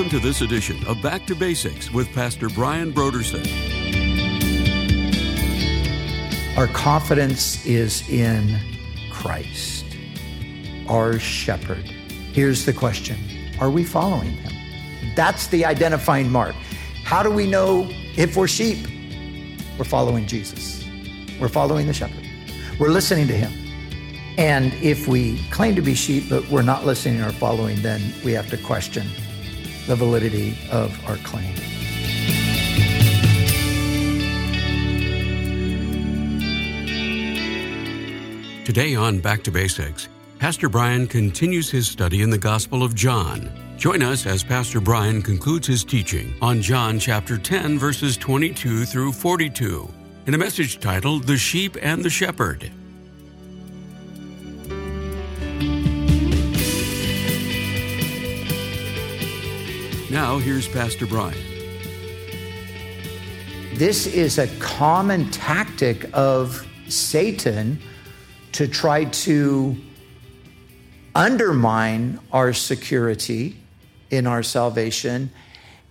Welcome to this edition of Back to Basics with Pastor Brian Brodersen. Our confidence is in Christ, our shepherd. Here's the question Are we following him? That's the identifying mark. How do we know if we're sheep? We're following Jesus, we're following the shepherd, we're listening to him. And if we claim to be sheep, but we're not listening or following, then we have to question the validity of our claim. Today on Back to Basics, Pastor Brian continues his study in the Gospel of John. Join us as Pastor Brian concludes his teaching on John chapter 10, verses 22 through 42, in a message titled The Sheep and the Shepherd. Now, here's Pastor Brian. This is a common tactic of Satan to try to undermine our security in our salvation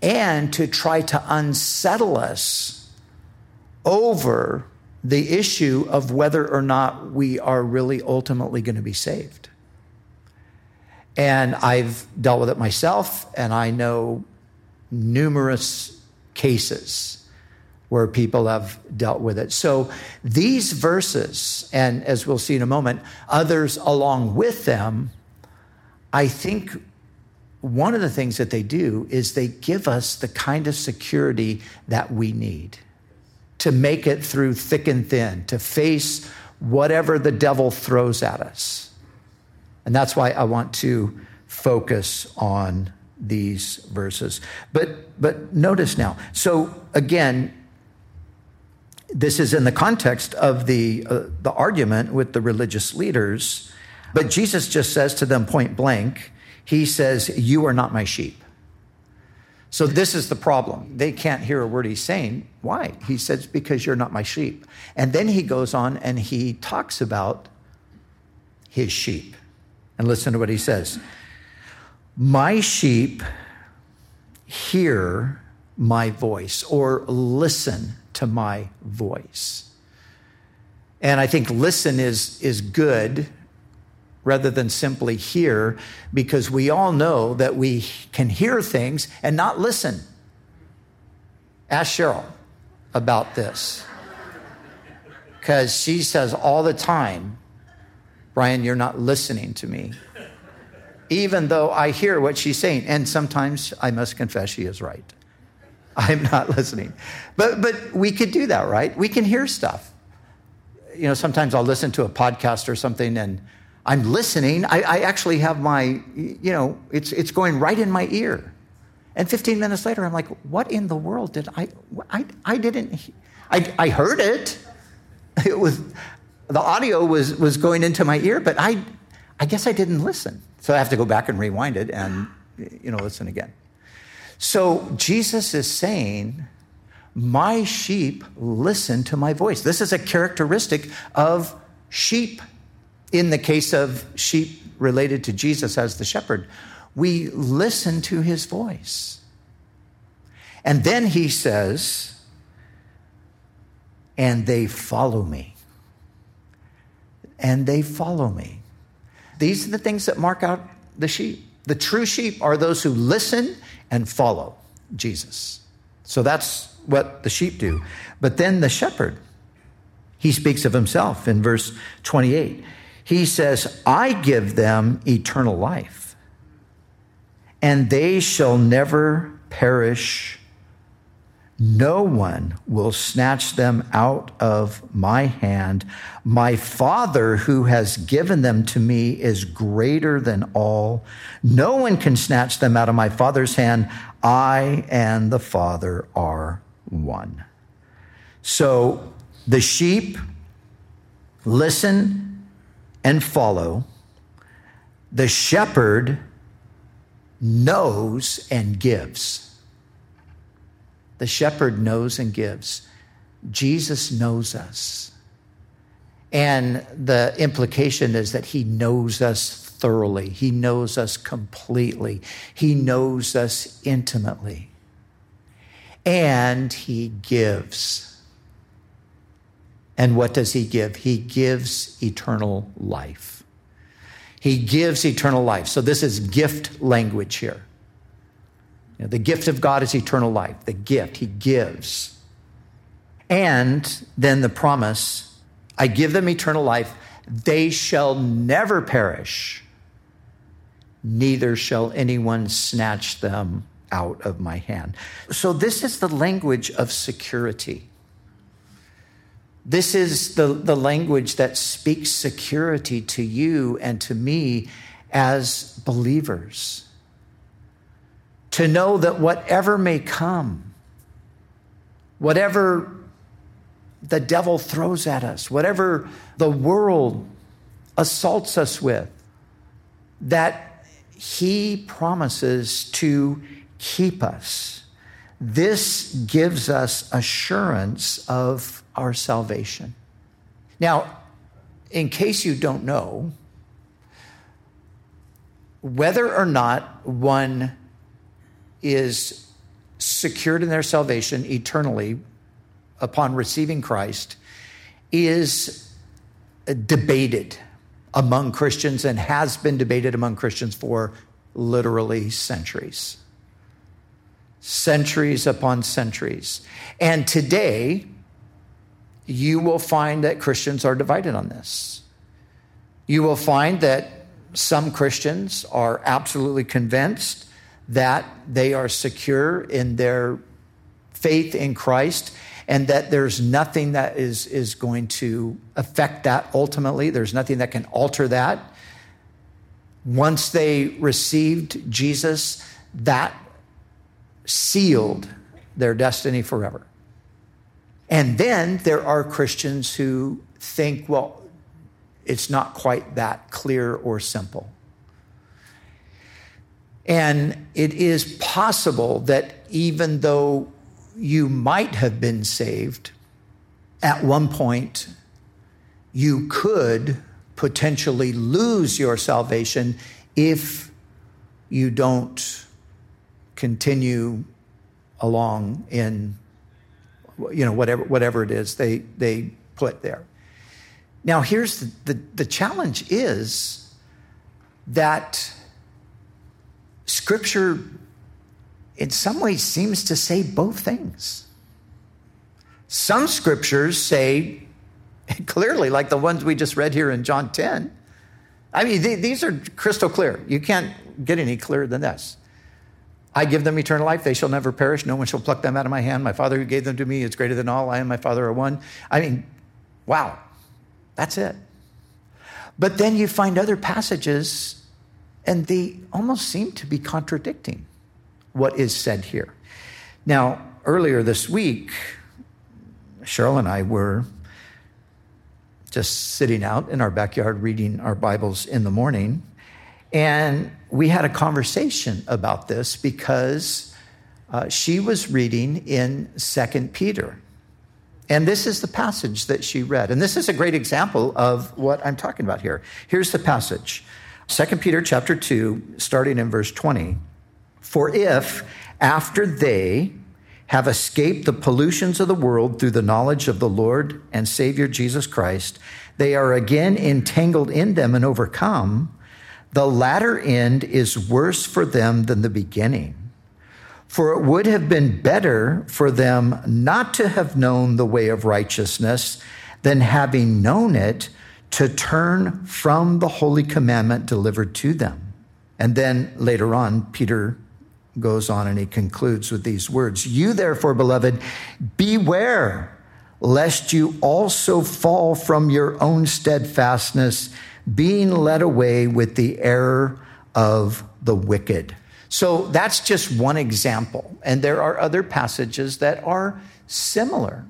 and to try to unsettle us over the issue of whether or not we are really ultimately going to be saved. And I've dealt with it myself, and I know numerous cases where people have dealt with it. So these verses, and as we'll see in a moment, others along with them, I think one of the things that they do is they give us the kind of security that we need to make it through thick and thin, to face whatever the devil throws at us. And that's why I want to focus on these verses. But but notice now. So again, this is in the context of the uh, the argument with the religious leaders, but Jesus just says to them point blank, he says, "You are not my sheep." So this is the problem. They can't hear a word he's saying. Why? He says, "Because you're not my sheep." And then he goes on and he talks about his sheep. And listen to what he says My sheep hear my voice or listen to my voice. And I think listen is, is good rather than simply hear because we all know that we can hear things and not listen. Ask Cheryl about this because she says all the time, Brian, you're not listening to me. Even though I hear what she's saying. And sometimes I must confess she is right. I'm not listening. But, but we could do that, right? We can hear stuff. You know, sometimes I'll listen to a podcast or something and I'm listening. I, I actually have my, you know, it's, it's going right in my ear. And 15 minutes later, I'm like, what in the world did I, I, I didn't, I, I heard it. It was, the audio was, was going into my ear, but I, I guess I didn't listen. So I have to go back and rewind it and, you know, listen again. So Jesus is saying, My sheep listen to my voice. This is a characteristic of sheep. In the case of sheep related to Jesus as the shepherd, we listen to his voice. And then he says, And they follow me and they follow me. These are the things that mark out the sheep. The true sheep are those who listen and follow Jesus. So that's what the sheep do. But then the shepherd, he speaks of himself in verse 28. He says, I give them eternal life, and they shall never perish no one will snatch them out of my hand. My Father, who has given them to me, is greater than all. No one can snatch them out of my Father's hand. I and the Father are one. So the sheep listen and follow. The shepherd knows and gives. The shepherd knows and gives. Jesus knows us. And the implication is that he knows us thoroughly. He knows us completely. He knows us intimately. And He gives. And what does He give? He gives eternal life. He gives eternal life. So this is gift language here. You know, the gift of God is eternal life. The gift He gives. And then the promise I give them eternal life. They shall never perish, neither shall anyone snatch them out of my hand. So, this is the language of security. This is the, the language that speaks security to you and to me as believers. To know that whatever may come, whatever the devil throws at us, whatever the world assaults us with, that he promises to keep us. This gives us assurance of our salvation. Now, in case you don't know, whether or not one is secured in their salvation eternally upon receiving Christ is debated among Christians and has been debated among Christians for literally centuries. Centuries upon centuries. And today, you will find that Christians are divided on this. You will find that some Christians are absolutely convinced that they are secure in their faith in Christ and that there's nothing that is, is going to affect that ultimately. There's nothing that can alter that. Once they received Jesus, that sealed their destiny forever. And then there are Christians who think, well, it's not quite that clear or simple. And it is possible that even though you might have been saved. At one point, you could potentially lose your salvation if you don't continue along in you know whatever whatever it is they they put there now here's the, the, the challenge is that scripture in some ways seems to say both things. Some scriptures say clearly, like the ones we just read here in John 10. I mean, these are crystal clear. You can't get any clearer than this. I give them eternal life. They shall never perish. No one shall pluck them out of my hand. My Father who gave them to me is greater than all. I and my Father are one. I mean, wow, that's it. But then you find other passages, and they almost seem to be contradicting what is said here. Now, earlier this week, Cheryl and I were just sitting out in our backyard reading our Bibles in the morning. And we had a conversation about this because uh, she was reading in Second Peter. And this is the passage that she read. And this is a great example of what I'm talking about here. Here's the passage. Second Peter chapter 2, starting in verse 20. For if, after they have escaped the pollutions of the world through the knowledge of the Lord and Savior Jesus Christ, they are again entangled in them and overcome, the latter end is worse for them than the beginning. For it would have been better for them not to have known the way of righteousness than having known it to turn from the holy commandment delivered to them. And then later on, Peter goes on and he concludes with these words You, therefore, beloved, beware lest you also fall from your own steadfastness, being led away with the error of the wicked. So that's just one example. And there are other passages that are similar.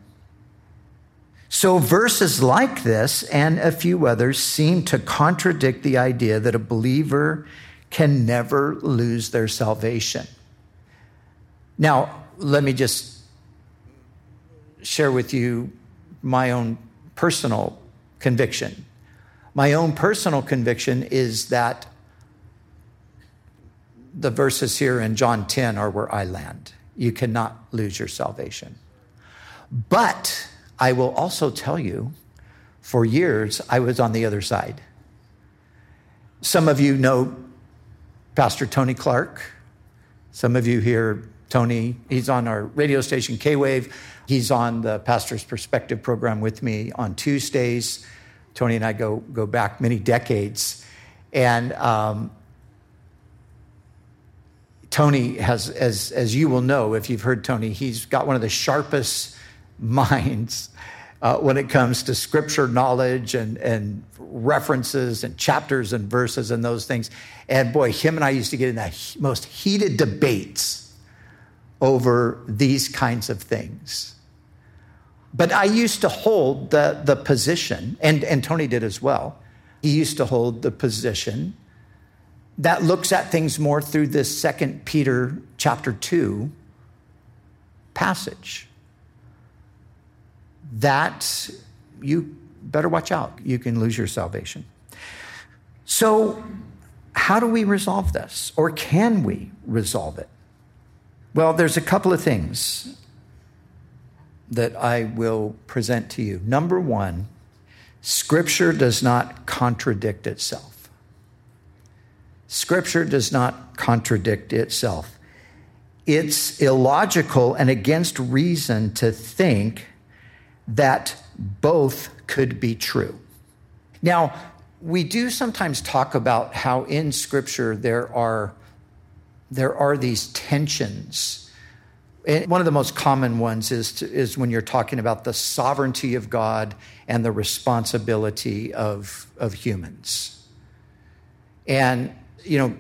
So verses like this and a few others seem to contradict the idea that a believer can never lose their salvation. Now, let me just share with you my own personal conviction. My own personal conviction is that the verses here in John 10 are where I land. You cannot lose your salvation. But I will also tell you, for years, I was on the other side. Some of you know Pastor Tony Clark. Some of you hear Tony. He's on our radio station, K Wave. He's on the Pastor's Perspective program with me on Tuesdays. Tony and I go, go back many decades. And um, Tony has, as, as you will know if you've heard Tony, he's got one of the sharpest minds uh, when it comes to scripture knowledge and, and references and chapters and verses and those things. And boy, him and I used to get in the most heated debates over these kinds of things. But I used to hold the, the position, and, and Tony did as well. He used to hold the position that looks at things more through this second Peter chapter 2 passage. That you better watch out. You can lose your salvation. So, how do we resolve this? Or can we resolve it? Well, there's a couple of things that I will present to you. Number one, Scripture does not contradict itself. Scripture does not contradict itself. It's illogical and against reason to think that both could be true. Now, we do sometimes talk about how in Scripture there are, there are these tensions. And one of the most common ones is, to, is when you're talking about the sovereignty of God and the responsibility of, of humans. And, you know,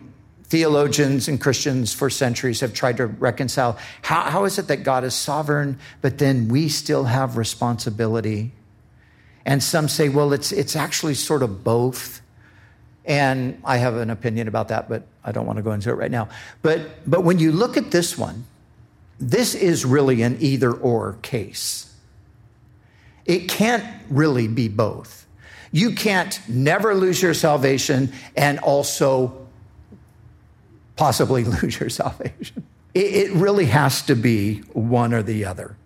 theologians and Christians for centuries have tried to reconcile how, how is it that God is sovereign, but then we still have responsibility and some say, well, it's, it's actually sort of both. And I have an opinion about that, but I don't want to go into it right now. But, but when you look at this one, this is really an either or case. It can't really be both. You can't never lose your salvation and also possibly lose your salvation. It, really has to be one or the other,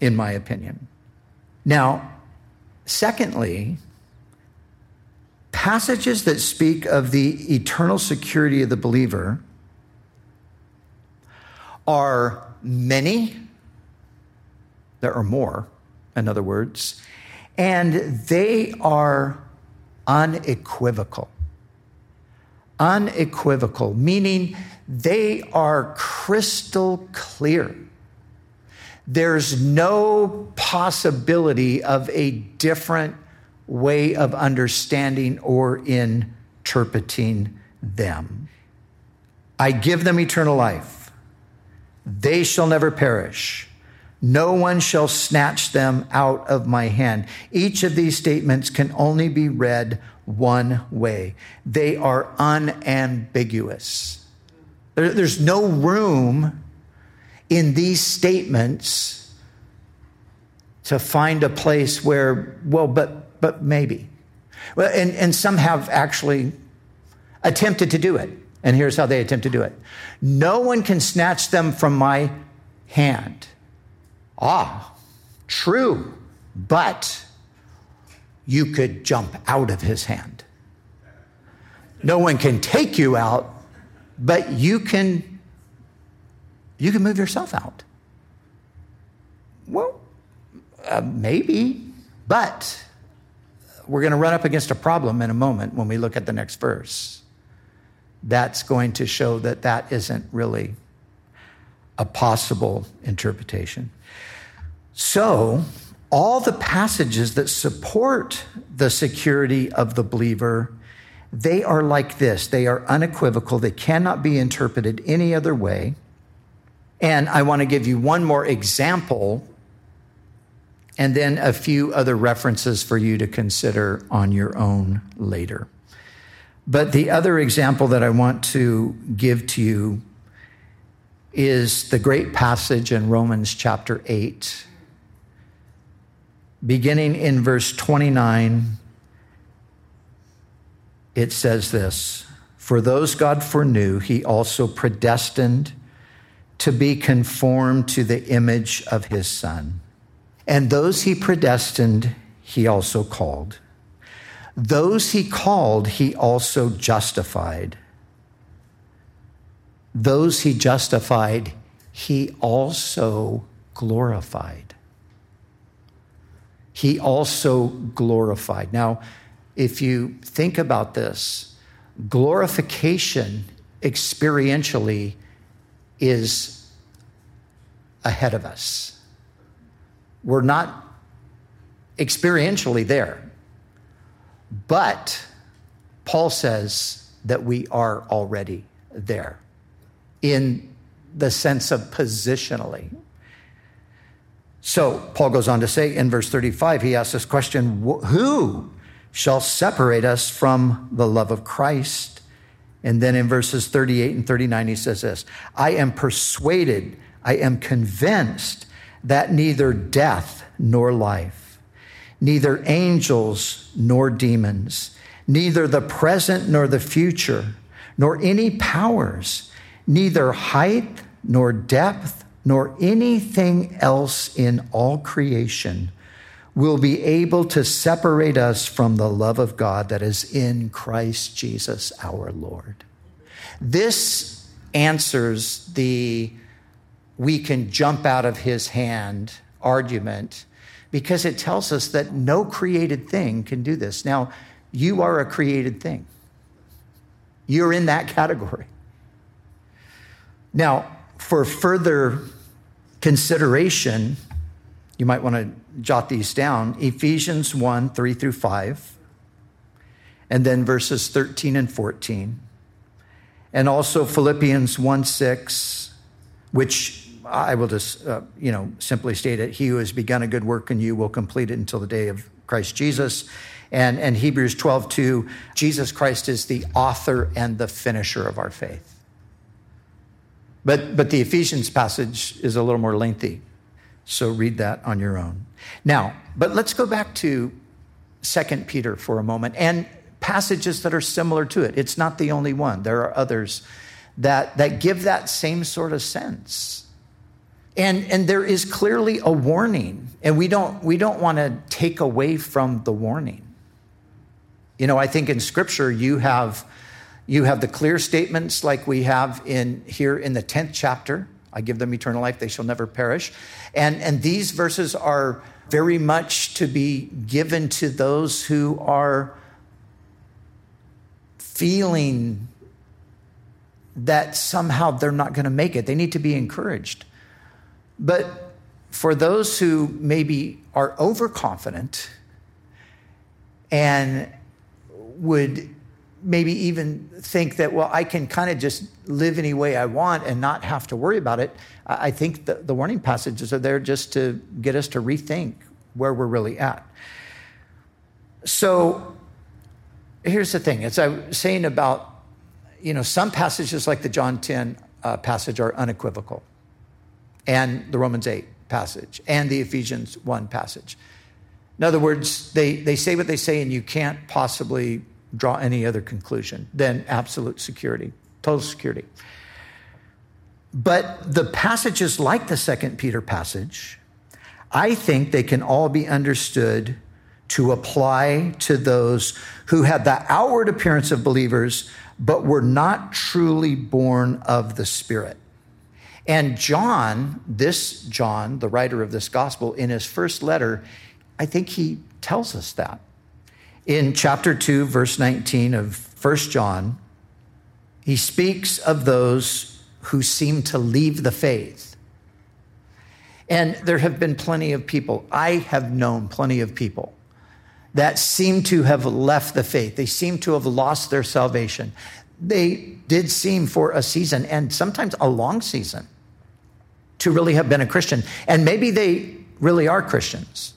in my opinion. Now, Secondly, passages that speak of the eternal security of the believer are many, there are more, in other words, and they are unequivocal. Unequivocal, meaning they are crystal clear. There's no possibility of a different way of understanding or interpreting them. I give them eternal life. They shall never perish. No one shall snatch them out of my hand. Each of these statements can only be read one way. They are unambiguous. there's no room in these statements to find a place where, well, but, but maybe. Well, and, and some have actually attempted to do it. And here's how they attempt to do it No one can snatch them from my hand. Ah, true, but you could jump out of his hand. No one can take you out, but you can you can move yourself out. Well, uh, maybe, but we're going to run up against a problem in a moment when we look at the next verse. That's going to show that that isn't really a possible interpretation. So, all the passages that support the security of the believer, they are like this. They are unequivocal. They cannot be interpreted any other way. And I want to give you one more example and then a few other references for you to consider on your own later. But the other example that I want to give to you is the great passage in Romans chapter 8, beginning in verse 29. It says this For those God foreknew, he also predestined to be conformed to the image of his Son. And those he predestined, he also called. Those he called, he also justified. Those he justified, he also glorified. He also glorified. Now, if you think about this, glorification experientially is ahead of us. We're not experientially there. But Paul says that we are already there in the sense of positionally. So Paul goes on to say in verse 35, he asks this question Who shall separate us from the love of Christ? And then in verses 38 and 39, he says this I am persuaded, I am convinced that neither death nor life, neither angels nor demons, neither the present nor the future, nor any powers, neither height nor depth, nor anything else in all creation will be able to separate us from the love of God that is in Christ Jesus our Lord. This answers the we can jump out of his hand argument because it tells us that no created thing can do this. Now, you are a created thing, you're in that category. Now, for further consideration, you might want to jot these down Ephesians 1 3 through 5, and then verses 13 and 14, and also Philippians 1 6, which I will just, uh, you know, simply state it. He who has begun a good work in you will complete it until the day of Christ Jesus. And, and Hebrews 12 2, Jesus Christ is the author and the finisher of our faith. But, but the Ephesians passage is a little more lengthy. So read that on your own. Now, but let's go back to Second Peter for a moment and passages that are similar to it. It's not the only one. There are others that, that give that same sort of sense. And, and there is clearly a warning, and we don't, we don't want to take away from the warning. You know, I think in Scripture you have you have the clear statements like we have in here in the 10th chapter. I give them eternal life, they shall never perish. And, and these verses are very much to be given to those who are feeling that somehow they're not going to make it. They need to be encouraged. But for those who maybe are overconfident and would maybe even think that, well, I can kind of just live any way I want and not have to worry about it. I think the, the warning passages are there just to get us to rethink where we're really at. So here's the thing as I was saying about, you know, some passages like the John 10 uh, passage are unequivocal, and the Romans 8 passage, and the Ephesians 1 passage. In other words, they, they say what they say, and you can't possibly draw any other conclusion than absolute security, total security. But the passages like the Second Peter passage, I think they can all be understood to apply to those who had the outward appearance of believers, but were not truly born of the Spirit. And John, this John, the writer of this gospel, in his first letter, I think he tells us that in chapter 2, verse 19 of 1 John, he speaks of those who seem to leave the faith. And there have been plenty of people, I have known plenty of people that seem to have left the faith. They seem to have lost their salvation. They did seem for a season, and sometimes a long season, to really have been a Christian. And maybe they really are Christians.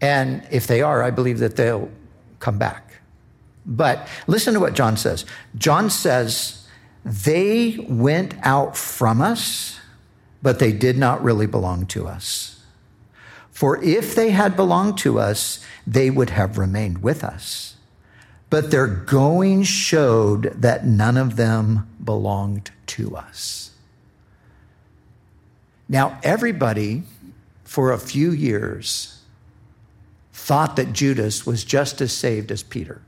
And if they are, I believe that they'll come back. But listen to what John says. John says, they went out from us, but they did not really belong to us. For if they had belonged to us, they would have remained with us. but their going showed that none of them belonged to us. Now, everybody for a few years thought that Judas was just as saved as Peter.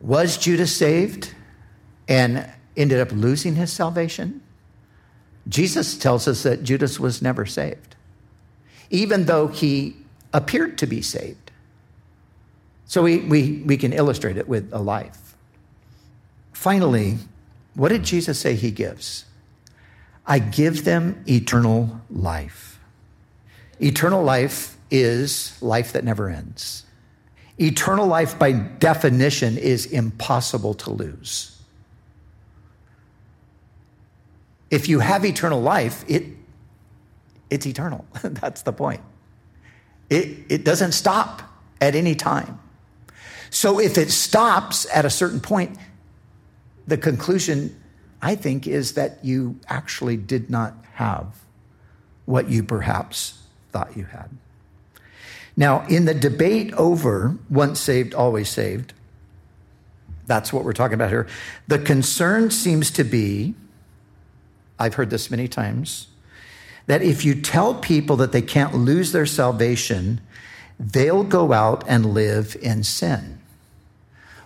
Was Judas saved and ended up losing his salvation? Jesus tells us that Judas was never saved, even though he appeared to be saved. So we, we, we can illustrate it with a life. Finally, what did Jesus say he gives? I give them eternal life. Eternal life is life that never ends. Eternal life, by definition, is impossible to lose. If you have eternal life, it, it's eternal. That's the point. It, it doesn't stop at any time. So if it stops at a certain point, the conclusion, I think, is that you actually did not have what you perhaps thought you had. Now, in the debate over once saved, always saved, that's what we're talking about here. The concern seems to be I've heard this many times that if you tell people that they can't lose their salvation, they'll go out and live in sin.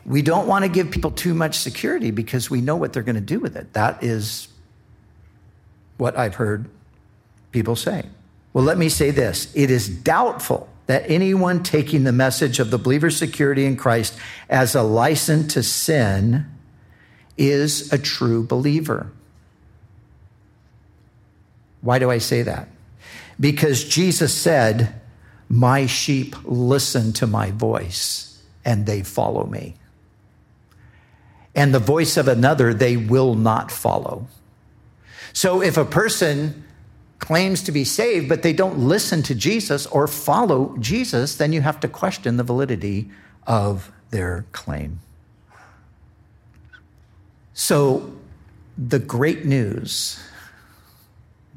We don't want to give people too much security because we know what they're going to do with it. That is what I've heard people say. Well, let me say this it is doubtful that anyone taking the message of the believer's security in Christ as a license to sin is a true believer. Why do I say that? Because Jesus said, My sheep listen to my voice and they follow me. And the voice of another they will not follow. So if a person claims to be saved, but they don't listen to Jesus or follow Jesus, then you have to question the validity of their claim. So, the great news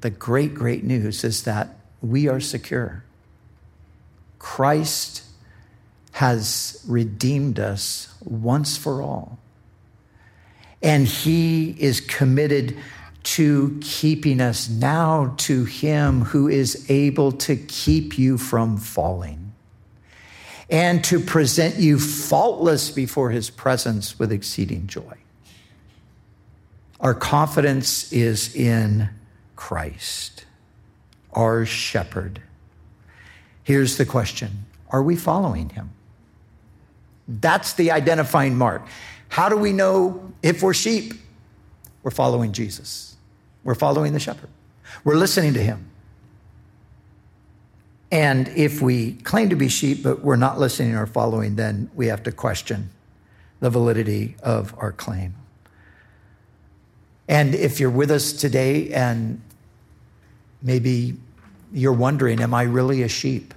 the great, great news is that we are secure. Christ has redeemed us once for all. And he is committed to keeping us now to him who is able to keep you from falling and to present you faultless before his presence with exceeding joy. Our confidence is in Christ, our shepherd. Here's the question Are we following him? That's the identifying mark. How do we know if we're sheep? We're following Jesus, we're following the shepherd, we're listening to him. And if we claim to be sheep, but we're not listening or following, then we have to question the validity of our claim. And if you're with us today and Maybe you're wondering, am I really a sheep?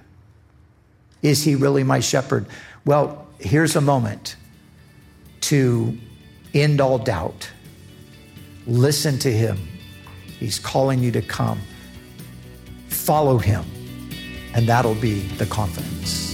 Is he really my shepherd? Well, here's a moment to end all doubt. Listen to him. He's calling you to come. Follow him, and that'll be the confidence.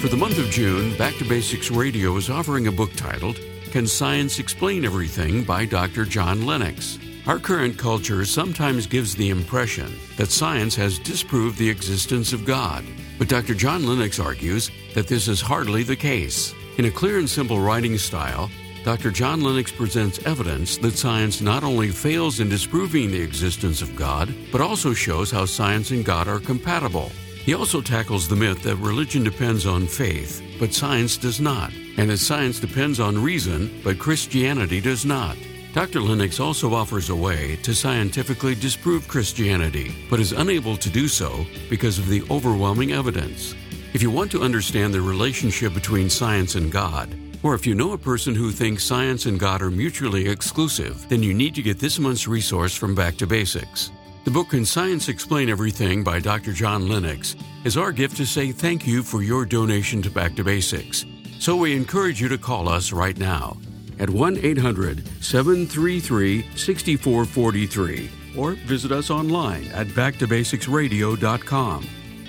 For the month of June, Back to Basics Radio is offering a book titled Can Science Explain Everything by Dr. John Lennox. Our current culture sometimes gives the impression that science has disproved the existence of God. But Dr. John Lennox argues that this is hardly the case. In a clear and simple writing style, Dr. John Lennox presents evidence that science not only fails in disproving the existence of God, but also shows how science and God are compatible. He also tackles the myth that religion depends on faith, but science does not, and that science depends on reason, but Christianity does not. Dr. Lennox also offers a way to scientifically disprove Christianity, but is unable to do so because of the overwhelming evidence. If you want to understand the relationship between science and God, or if you know a person who thinks science and God are mutually exclusive, then you need to get this month's resource from Back to Basics. The book Can Science Explain Everything by Dr. John Lennox is our gift to say thank you for your donation to Back to Basics. So we encourage you to call us right now at 1 800 733 6443 or visit us online at backtobasicsradio.com.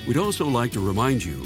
We'd also like to remind you